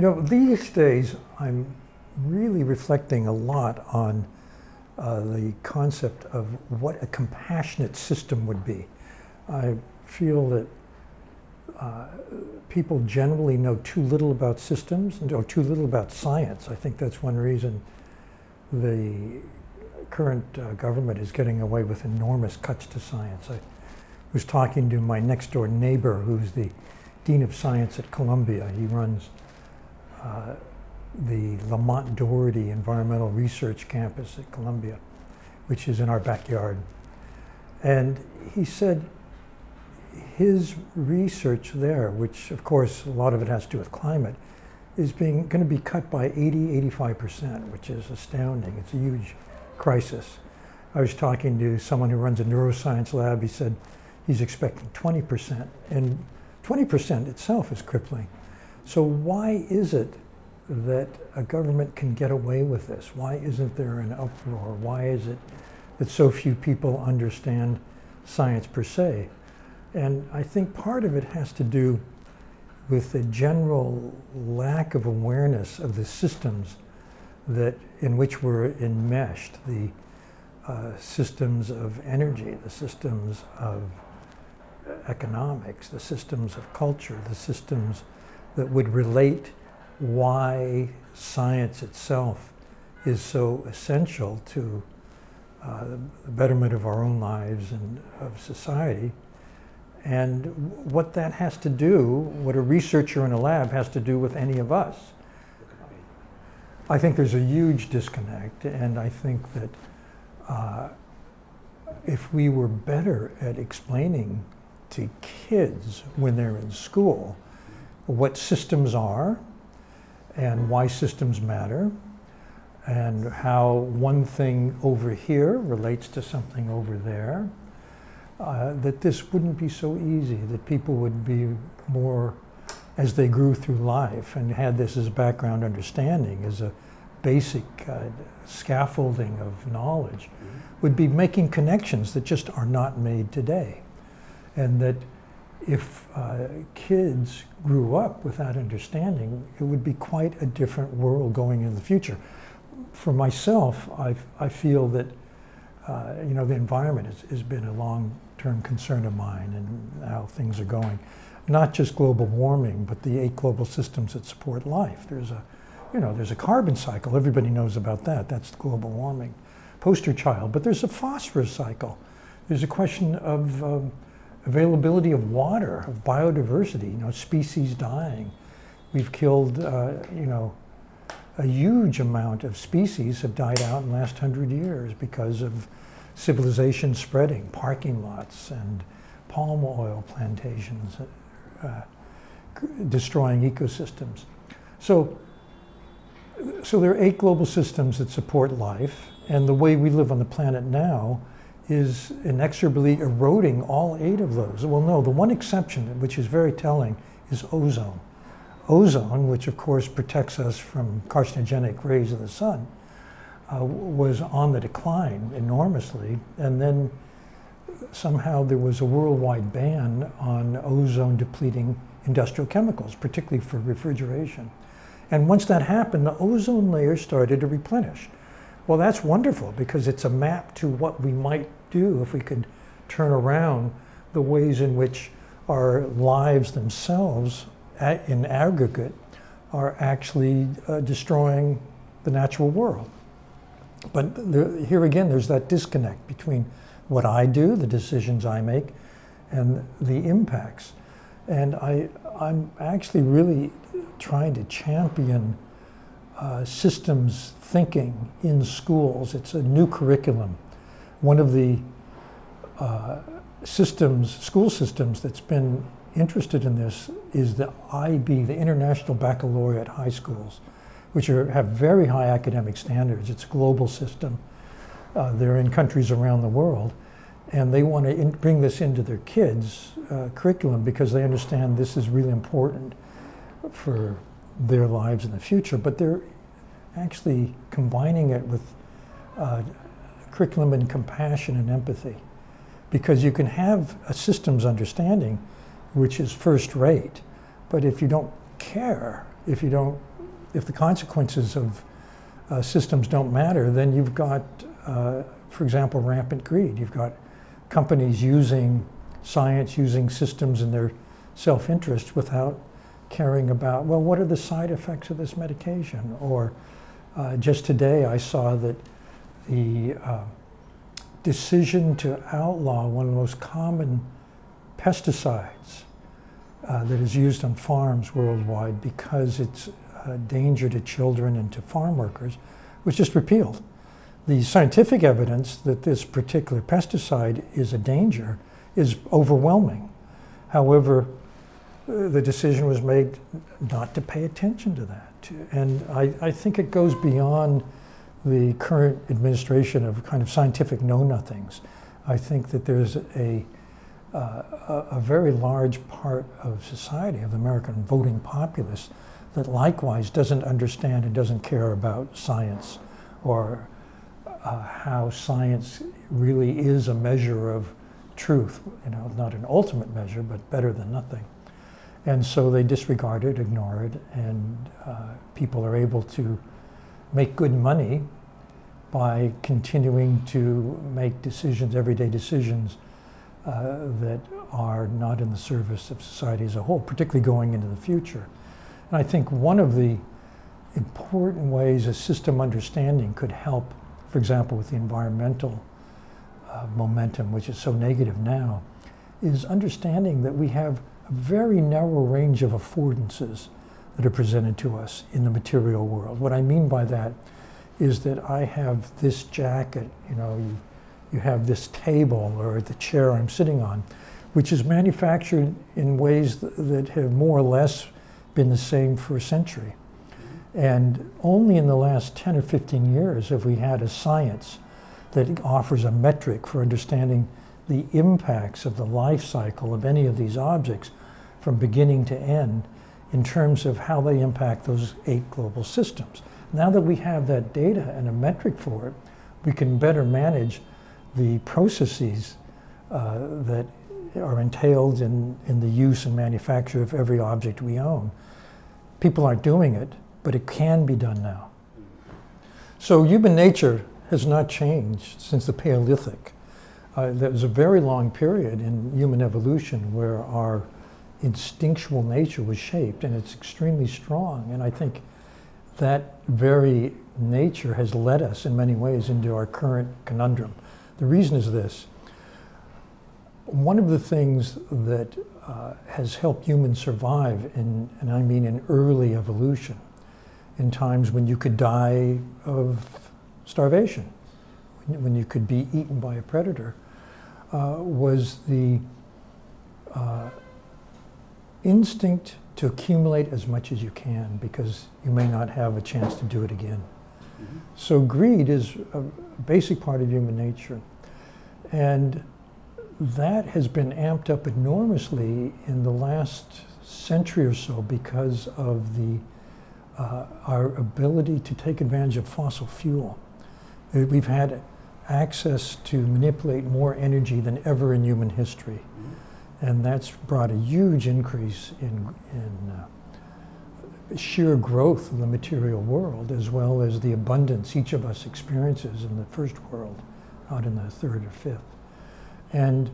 You know, these days I'm really reflecting a lot on uh, the concept of what a compassionate system would be. I feel that uh, people generally know too little about systems and or too little about science. I think that's one reason the current uh, government is getting away with enormous cuts to science. I was talking to my next door neighbor, who's the Dean of Science at Columbia. He runs the Lamont Doherty Environmental Research Campus at Columbia, which is in our backyard. And he said his research there, which of course a lot of it has to do with climate, is being going to be cut by 80, 85%, which is astounding. It's a huge crisis. I was talking to someone who runs a neuroscience lab. He said he's expecting 20%, and 20% itself is crippling. So, why is it that a government can get away with this? Why isn't there an uproar? Why is it that so few people understand science per se? And I think part of it has to do with the general lack of awareness of the systems that in which we're enmeshed, the uh, systems of energy, the systems of economics, the systems of culture, the systems that would relate why science itself is so essential to uh, the betterment of our own lives and of society. And what that has to do, what a researcher in a lab has to do with any of us. I think there's a huge disconnect, and I think that uh, if we were better at explaining to kids when they're in school what systems are and why systems matter and how one thing over here relates to something over there, uh, that this wouldn't be so easy, that people would be more, as they grew through life and had this as background understanding, as a basic uh, scaffolding of knowledge, mm-hmm. would be making connections that just are not made today and that if uh, kids grew up with that understanding, it would be quite a different world going in the future. For myself, I, I feel that uh, you know the environment has, has been a long-term concern of mine and how things are going. Not just global warming, but the eight global systems that support life. There's a, you know, there's a carbon cycle. Everybody knows about that. That's global warming, poster child. But there's a phosphorus cycle. There's a question of um, availability of water, of biodiversity, you know, species dying. We've killed, uh, you know, a huge amount of species have died out in the last hundred years because of civilization spreading, parking lots and palm oil plantations, uh, destroying ecosystems. So, so there are eight global systems that support life, and the way we live on the planet now is inexorably eroding all eight of those. Well, no, the one exception, which is very telling, is ozone. Ozone, which of course protects us from carcinogenic rays of the sun, uh, was on the decline enormously, and then somehow there was a worldwide ban on ozone depleting industrial chemicals, particularly for refrigeration. And once that happened, the ozone layer started to replenish. Well, that's wonderful because it's a map to what we might do if we could turn around the ways in which our lives themselves, in aggregate, are actually uh, destroying the natural world. But there, here again, there's that disconnect between what I do, the decisions I make, and the impacts. And I, I'm actually really trying to champion uh, systems thinking in schools. It's a new curriculum one of the uh, systems, school systems that's been interested in this is the IB, the International Baccalaureate High Schools, which are, have very high academic standards. It's a global system. Uh, they're in countries around the world. And they want to in, bring this into their kids' uh, curriculum because they understand this is really important for their lives in the future. But they're actually combining it with uh, curriculum and compassion and empathy. Because you can have a systems understanding which is first rate, but if you don't care, if you don't if the consequences of uh, systems don't matter, then you've got, uh, for example, rampant greed. You've got companies using science, using systems in their self interest without caring about, well, what are the side effects of this medication? Or uh, just today I saw that the uh, decision to outlaw one of the most common pesticides uh, that is used on farms worldwide because it's a danger to children and to farm workers was just repealed. The scientific evidence that this particular pesticide is a danger is overwhelming. However, uh, the decision was made not to pay attention to that. And I, I think it goes beyond the current administration of kind of scientific know nothings. I think that there's a, uh, a, very large part of society, of the American voting populace, that likewise doesn't understand and doesn't care about science or uh, how science really is a measure of truth. You know, not an ultimate measure, but better than nothing. And so they disregard it, ignore it, and uh, people are able to make good money by continuing to make decisions, everyday decisions, uh, that are not in the service of society as a whole, particularly going into the future. And I think one of the important ways a system understanding could help, for example, with the environmental uh, momentum, which is so negative now, is understanding that we have a very narrow range of affordances that are presented to us in the material world. What I mean by that is that I have this jacket, you know, you, you have this table or the chair I'm sitting on, which is manufactured in ways that, that have more or less been the same for a century. And only in the last 10 or 15 years have we had a science that offers a metric for understanding the impacts of the life cycle of any of these objects from beginning to end in terms of how they impact those eight global systems. Now that we have that data and a metric for it, we can better manage the processes uh, that are entailed in, in the use and manufacture of every object we own. People aren't doing it, but it can be done now. So human nature has not changed since the Paleolithic. Uh, there was a very long period in human evolution where our instinctual nature was shaped, and it's extremely strong. And I think that very nature has led us in many ways into our current conundrum. The reason is this one of the things that uh, has helped humans survive, in, and I mean in early evolution, in times when you could die of starvation, when you could be eaten by a predator, uh, was the uh, instinct to accumulate as much as you can because you may not have a chance to do it again. Mm-hmm. So greed is a basic part of human nature. And that has been amped up enormously in the last century or so because of the uh, our ability to take advantage of fossil fuel. Uh, we've had access to manipulate more energy than ever in human history. And that's brought a huge increase in, in uh, sheer growth in the material world, as well as the abundance each of us experiences in the first world, not in the third or fifth. And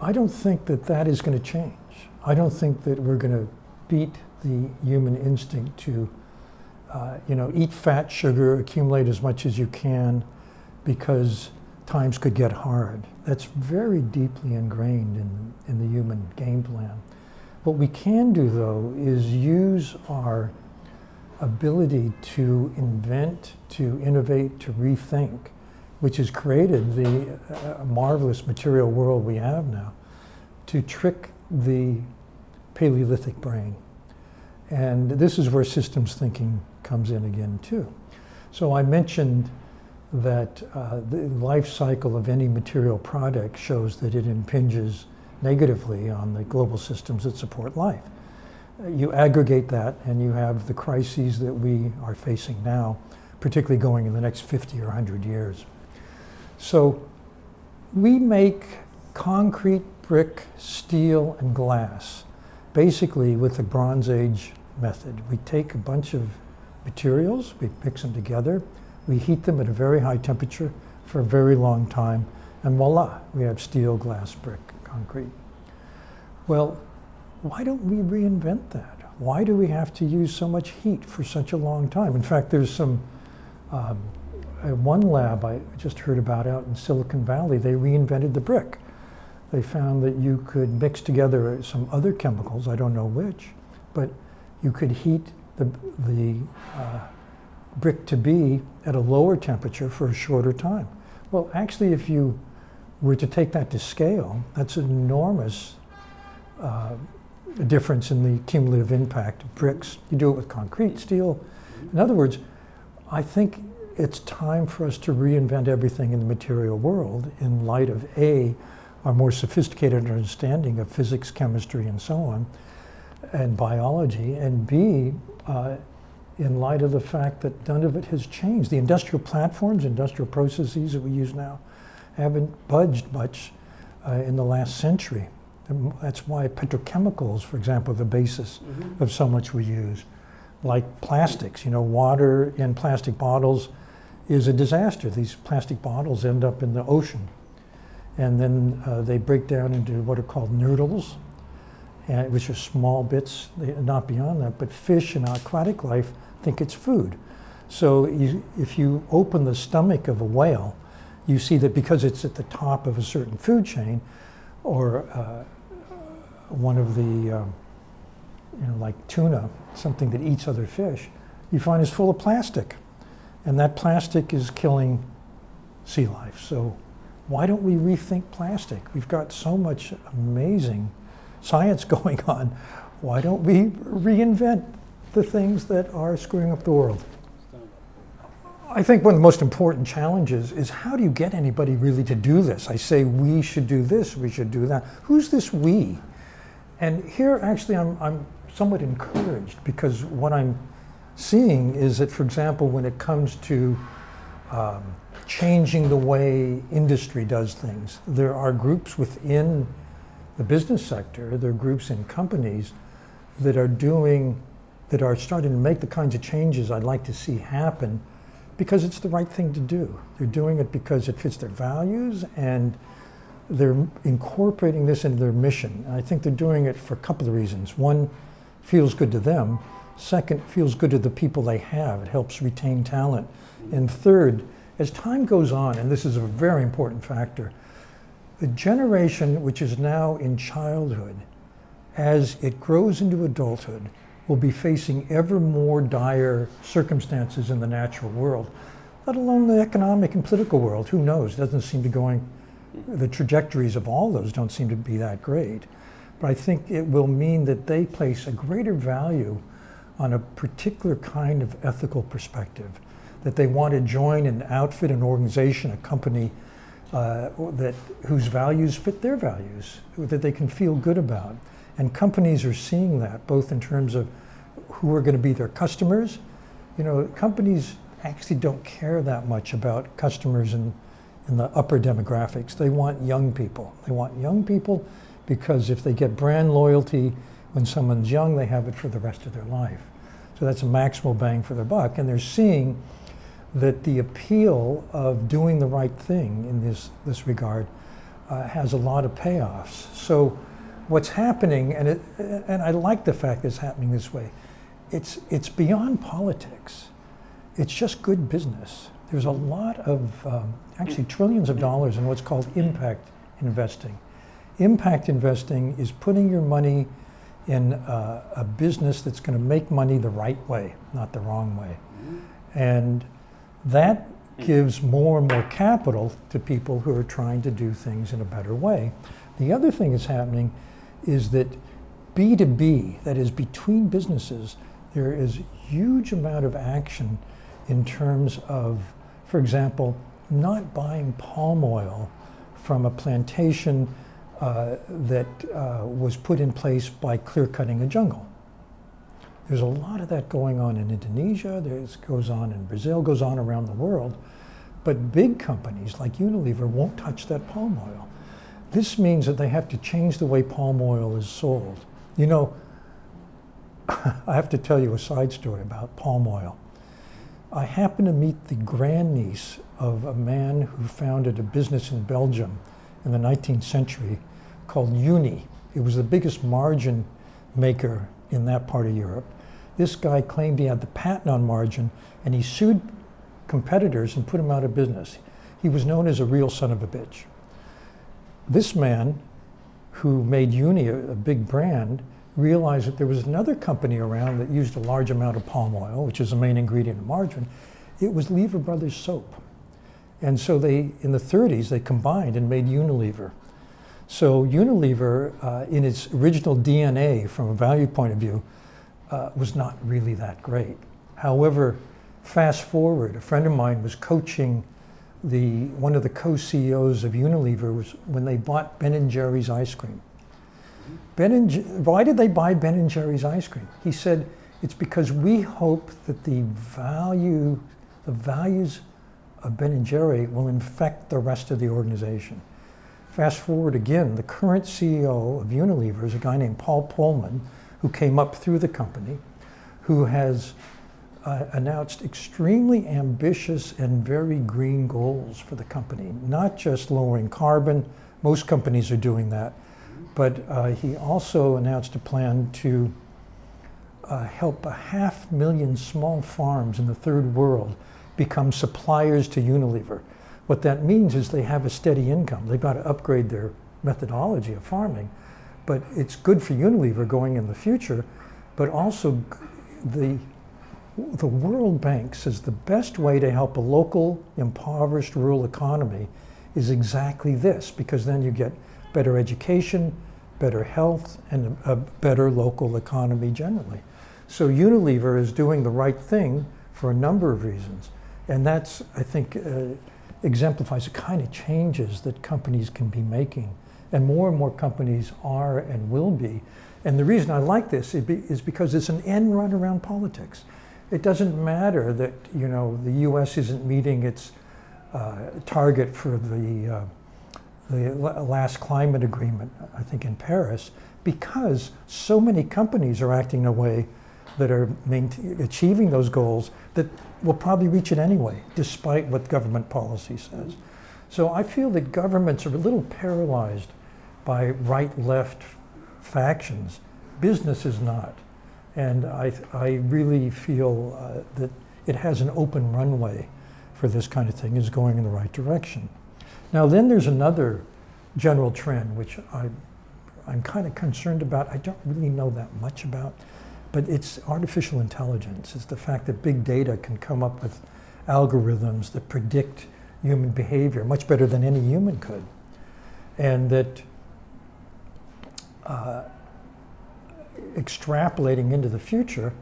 I don't think that that is going to change. I don't think that we're going to beat the human instinct to, uh, you know, eat fat, sugar, accumulate as much as you can, because times could get hard. That's very deeply ingrained in, in the human game plan. What we can do, though, is use our ability to invent, to innovate, to rethink, which has created the uh, marvelous material world we have now, to trick the Paleolithic brain. And this is where systems thinking comes in again, too. So I mentioned that uh, the life cycle of any material product shows that it impinges negatively on the global systems that support life. You aggregate that, and you have the crises that we are facing now, particularly going in the next 50 or 100 years. So we make concrete, brick, steel, and glass, basically with the Bronze Age method. We take a bunch of materials, we mix them together, we heat them at a very high temperature for a very long time, and voila, we have steel, glass, brick, concrete. Well, why don't we reinvent that? Why do we have to use so much heat for such a long time? In fact, there's some um, one lab I just heard about out in Silicon Valley, they reinvented the brick. They found that you could mix together some other chemicals, I don't know which, but you could heat the, the uh, brick to be at a lower temperature for a shorter time. Well, actually, if you were to take that to scale, that's an enormous uh, difference in the cumulative impact of bricks. You do it with concrete, steel. In other words, I think it's time for us to reinvent everything in the material world in light of A, our more sophisticated understanding of physics, chemistry, and so on, and biology, and B, uh, in light of the fact that none of it has changed. The industrial platforms, industrial processes that we use now haven't budged much uh, in the last century. And that's why petrochemicals, for example, are the basis mm-hmm. of so much we use. Like plastics, you know, water in plastic bottles is a disaster. These plastic bottles end up in the ocean. And then uh, they break down into what are called nurdles, and, which are small bits, not beyond that. But fish and aquatic life think it's food. So you, if you open the stomach of a whale, you see that because it's at the top of a certain food chain, or uh, one of the, um, you know, like tuna, something that eats other fish, you find is full of plastic. And that plastic is killing sea life. So why don't we rethink plastic? We've got so much amazing science going on. Why don't we reinvent the things that are screwing up the world? I think one of the most important challenges is how do you get anybody really to do this? I say we should do this, we should do that. Who's this we? And here, actually, I'm, I'm somewhat encouraged because what I'm seeing is that, for example, when it comes to um, changing the way industry does things, there are groups within the business sector, there are groups in companies that are doing, that are starting to make the kinds of changes I'd like to see happen because it's the right thing to do. They're doing it because it fits their values and they're incorporating this into their mission. And I think they're doing it for a couple of reasons. One, feels good to them, Second, feels good to the people they have. It helps retain talent. And third, as time goes on, and this is a very important factor, the generation which is now in childhood, as it grows into adulthood, will be facing ever more dire circumstances in the natural world, let alone the economic and political world. Who knows? Doesn't seem to going, the trajectories of all those don't seem to be that great. But I think it will mean that they place a greater value on a particular kind of ethical perspective, that they want to join an outfit, an organization, a company uh, that whose values fit their values, that they can feel good about. And companies are seeing that both in terms of who are going to be their customers. You know, companies actually don't care that much about customers in, in the upper demographics. They want young people. They want young people because if they get brand loyalty when someone's young, they have it for the rest of their life. So that's a maximal bang for their buck. And they're seeing that the appeal of doing the right thing in this, this regard uh, has a lot of payoffs. So what's happening, and, it, and I like the fact that it's happening this way, it's, it's beyond politics. It's just good business. There's a lot of, um, actually trillions of dollars in what's called impact investing. Impact investing is putting your money in a, a business that's going to make money the right way, not the wrong way. And that gives more and more capital to people who are trying to do things in a better way. The other thing that's happening is that B2B, that is between businesses, there is huge amount of action in terms of, for example, not buying palm oil from a plantation uh, that uh, was put in place by clear cutting a jungle. There's a lot of that going on in Indonesia, there's goes on in Brazil, goes on around the world. But big companies like Unilever won't touch that palm oil. This means that they have to change the way palm oil is sold. You know, I have to tell you a side story about palm oil. I happened to meet the grandniece of a man who founded a business in Belgium in the 19th century called Uni. It was the biggest margin maker in that part of Europe. This guy claimed he had the patent on margin and he sued competitors and put them out of business. He was known as a real son of a bitch. This man, who made Uni a, a big brand, realized that there was another company around that used a large amount of palm oil, which is the main ingredient of margarine. It was Lever Brothers soap. And so they, in the 30s, they combined and made Unilever. So Unilever, uh, in its original DNA, from a value point of view, uh, was not really that great. However, fast forward, a friend of mine was coaching the one of the co-CEOs of Unilever was when they bought Ben and Jerry's ice cream. Ben and why did they buy Ben and Jerry's ice cream? He said it's because we hope that the value, the values of Ben and Jerry will infect the rest of the organization. Fast forward again, the current CEO of Unilever is a guy named Paul Polman, who came up through the company, who has uh, announced extremely ambitious and very green goals for the company, not just lowering carbon, most companies are doing that, but uh, he also announced a plan to uh, help a half million small farms in the third world become suppliers to Unilever. What that means is they have a steady income. They've got to upgrade their methodology of farming, but it's good for Unilever going in the future. But also, the the World Bank says the best way to help a local impoverished rural economy is exactly this, because then you get better education, better health, and a better local economy generally. So Unilever is doing the right thing for a number of reasons. And that's, I think, uh, exemplifies the kind of changes that companies can be making. And more and more companies are and will be. And the reason I like this is because it's an end run around politics. It doesn't matter that you know the U.S. isn't meeting its uh, target for the uh, the last climate agreement, I think in Paris, because so many companies are acting in a way that are achieving those goals that will probably reach it anyway, despite what government policy says. So I feel that governments are a little paralyzed by right left factions. Business is not. And I, I really feel uh, that it has an open runway for this kind of thing, is going in the right direction. Now, then there's another general trend, which I, I'm kind of concerned about. I don't really know that much about, but it's artificial intelligence. It's the fact that big data can come up with algorithms that predict human behavior much better than any human could. And that uh, extrapolating into the future,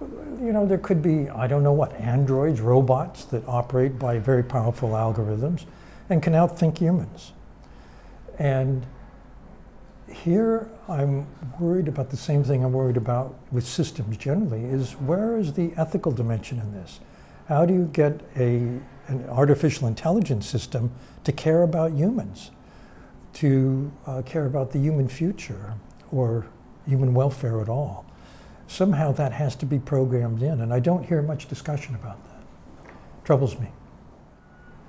you know, there could be, I don't know what, androids, robots that operate by very powerful algorithms and can outthink humans. And here I'm worried about the same thing I'm worried about with systems generally is where is the ethical dimension in this? How do you get a, an artificial intelligence system to care about humans, to uh, care about the human future or human welfare at all? Somehow that has to be programmed in, and I don't hear much discussion about that. Troubles me.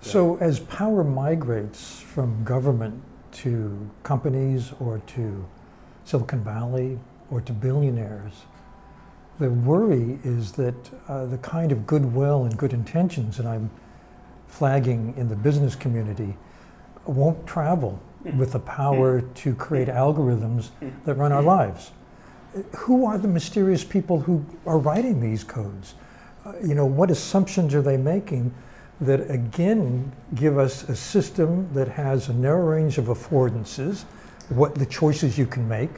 So as power migrates from government to companies or to Silicon Valley or to billionaires, the worry is that uh, the kind of goodwill and good intentions that I'm flagging in the business community won't travel with the power to create algorithms that run our lives. Who are the mysterious people who are writing these codes? Uh, you know, what assumptions are they making that again give us a system that has a narrow range of affordances, what the choices you can make,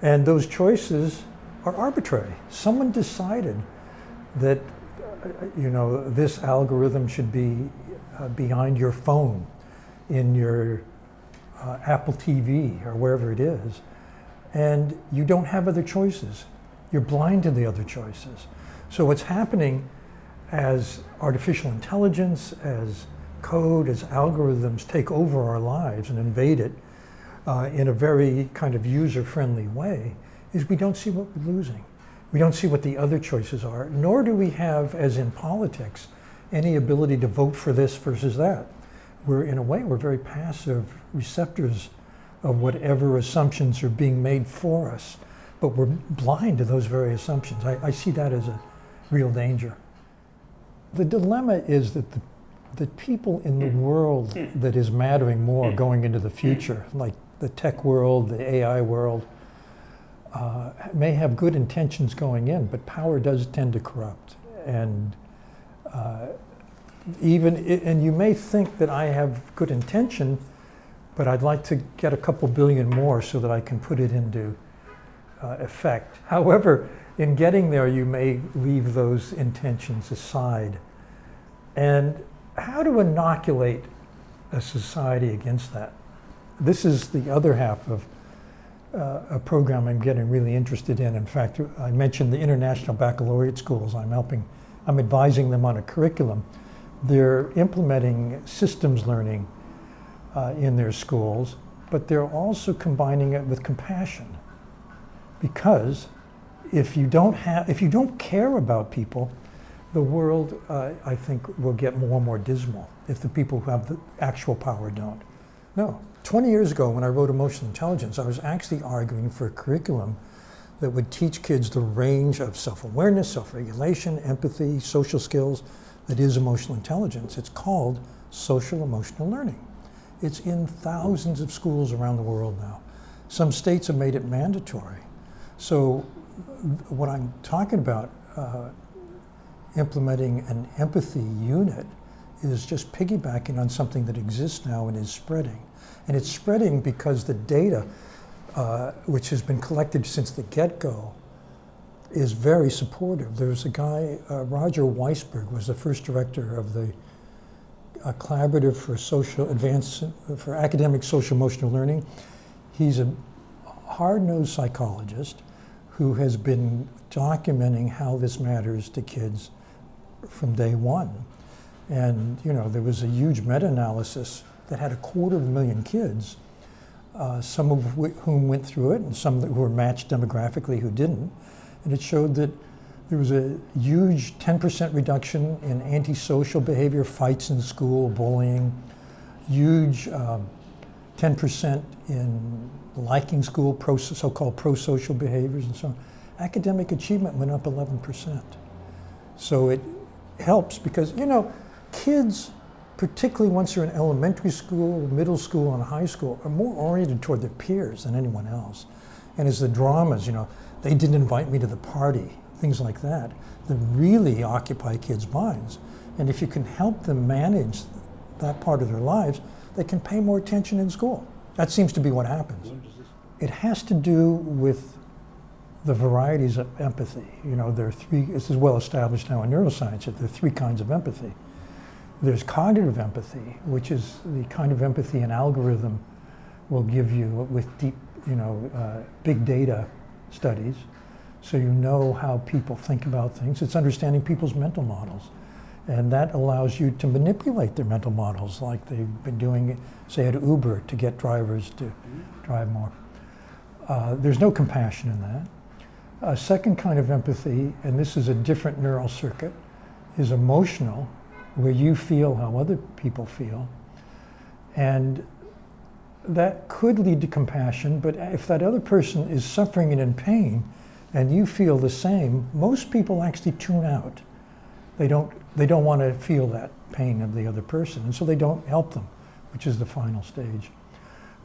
and those choices are arbitrary. Someone decided that uh, you know this algorithm should be uh, behind your phone, in your uh, Apple TV or wherever it is, and you don't have other choices. You're blind to the other choices. So what's happening as artificial intelligence, as code, as algorithms take over our lives and invade it uh, in a very kind of user friendly way, is we don't see what we're losing. We don't see what the other choices are, nor do we have, as in politics, any ability to vote for this versus that. We're, in a way, we're very passive receptors of whatever assumptions are being made for us, but we're blind to those very assumptions. I, I see that as a real danger. The dilemma is that the, the people in the world that is mattering more going into the future, like the tech world, the AI world, uh, may have good intentions going in, but power does tend to corrupt. And uh, even, and you may think that I have good intention, but I'd like to get a couple billion more so that I can put it into uh, effect. However, in getting there, you may leave those intentions aside. And how to inoculate a society against that? This is the other half of uh, a program I'm getting really interested in. In fact, I mentioned the international baccalaureate schools. I'm helping, I'm advising them on a curriculum. They're implementing systems learning uh, in their schools, but they're also combining it with compassion. Because if you don't have, if you don't care about people, the world, uh, I think, will get more and more dismal if the people who have the actual power don't. No, 20 years ago, when I wrote Emotional Intelligence, I was actually arguing for a curriculum that would teach kids the range of self awareness, self regulation, empathy, social skills that is emotional intelligence. It's called social emotional learning. It's in thousands of schools around the world now. Some states have made it mandatory. So, what I'm talking about, uh, implementing an empathy unit, is just piggybacking on something that exists now and is spreading. And it's spreading because the data, uh, which has been collected since the get go, is very supportive. There's a guy, uh, Roger Weissberg, was the first director of the uh, Collaborative for Social Advanced for Academic Social Emotional Learning. He's a hard-nosed psychologist who has been documenting how this matters to kids from day one. And you know, there was a huge meta-analysis that had a quarter of a million kids, uh, some of whom went through it, and some who were matched demographically who didn't. And it showed that there was a huge 10% reduction in antisocial behavior, fights in school, bullying, huge um, 10% in liking school, pro, so-called pro-social behaviors and so on. Academic achievement went up 11%. So it helps because, you know, kids particularly once they're in elementary school, middle school, and high school, are more oriented toward their peers than anyone else. And as the dramas, you know, they didn't invite me to the party, things like that, that really occupy kids' minds. And if you can help them manage that part of their lives, they can pay more attention in school. That seems to be what happens. It has to do with the varieties of empathy. You know, there are three, this is well established now in neuroscience, that there are three kinds of empathy. There's cognitive empathy, which is the kind of empathy an algorithm will give you with deep, you know, uh, big data studies. So you know how people think about things. It's understanding people's mental models. And that allows you to manipulate their mental models like they've been doing, say, at Uber to get drivers to drive more. Uh, there's no compassion in that. A second kind of empathy, and this is a different neural circuit, is emotional, where you feel how other people feel. And that could lead to compassion, but if that other person is suffering and in pain and you feel the same, most people actually tune out. They don't, they don't want to feel that pain of the other person, and so they don't help them, which is the final stage.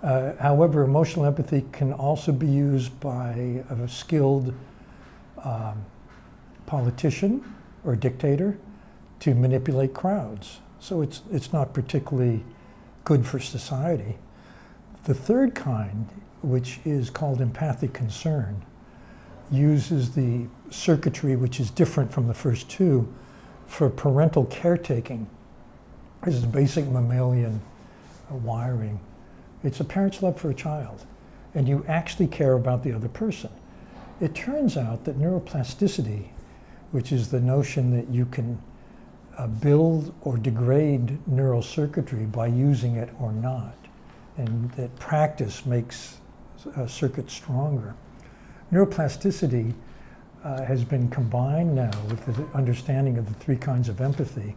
Uh, however, emotional empathy can also be used by a skilled um, politician or dictator to manipulate crowds. So it's, it's not particularly good for society. The third kind, which is called empathic concern, uses the circuitry which is different from the first two for parental caretaking. This is basic mammalian uh, wiring. It's a parent's love for a child, and you actually care about the other person. It turns out that neuroplasticity, which is the notion that you can uh, build or degrade neural circuitry by using it or not, and that practice makes a circuit stronger. Neuroplasticity uh, has been combined now with the understanding of the three kinds of empathy.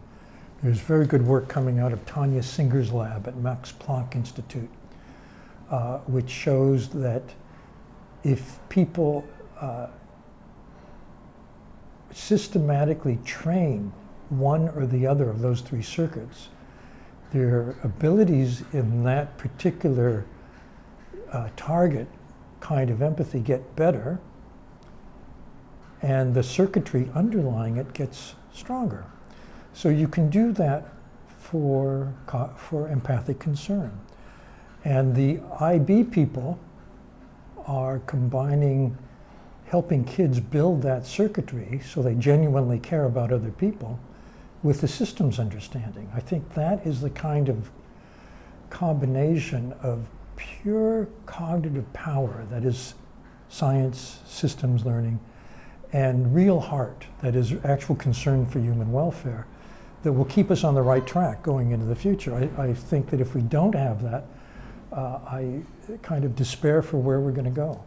There's very good work coming out of Tania Singer's lab at Max Planck Institute, uh, which shows that if people uh, systematically train one or the other of those three circuits, their abilities in that particular uh, target kind of empathy get better, and the circuitry underlying it gets stronger. So you can do that for, for empathic concern. And the IB people are combining helping kids build that circuitry so they genuinely care about other people with the systems understanding. I think that is the kind of combination of pure cognitive power that is science, systems learning, and real heart that is actual concern for human welfare that will keep us on the right track going into the future. I, I think that if we don't have that, uh, I kind of despair for where we're going to go.